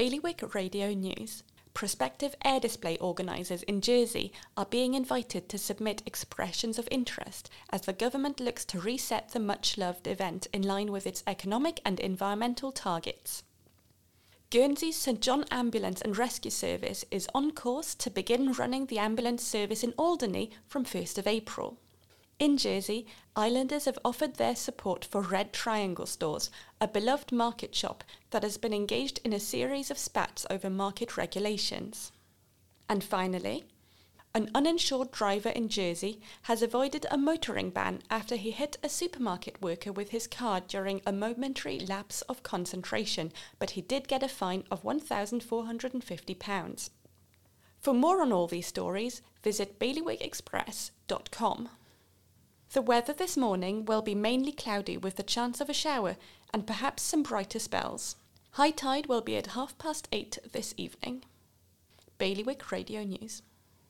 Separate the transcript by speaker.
Speaker 1: Bailiwick Radio News. Prospective air display organisers in Jersey are being invited to submit expressions of interest as the government looks to reset the much loved event in line with its economic and environmental targets. Guernsey's St John Ambulance and Rescue Service is on course to begin running the ambulance service in Alderney from 1st of April. In Jersey, Islanders have offered their support for Red Triangle Stores, a beloved market shop that has been engaged in a series of spats over market regulations. And finally, an uninsured driver in Jersey has avoided a motoring ban after he hit a supermarket worker with his car during a momentary lapse of concentration, but he did get a fine of £1,450. For more on all these stories, visit bailiwickexpress.com. The weather this morning will be mainly cloudy with the chance of a shower and perhaps some brighter spells. High tide will be at half past eight this evening. Bailiwick Radio News.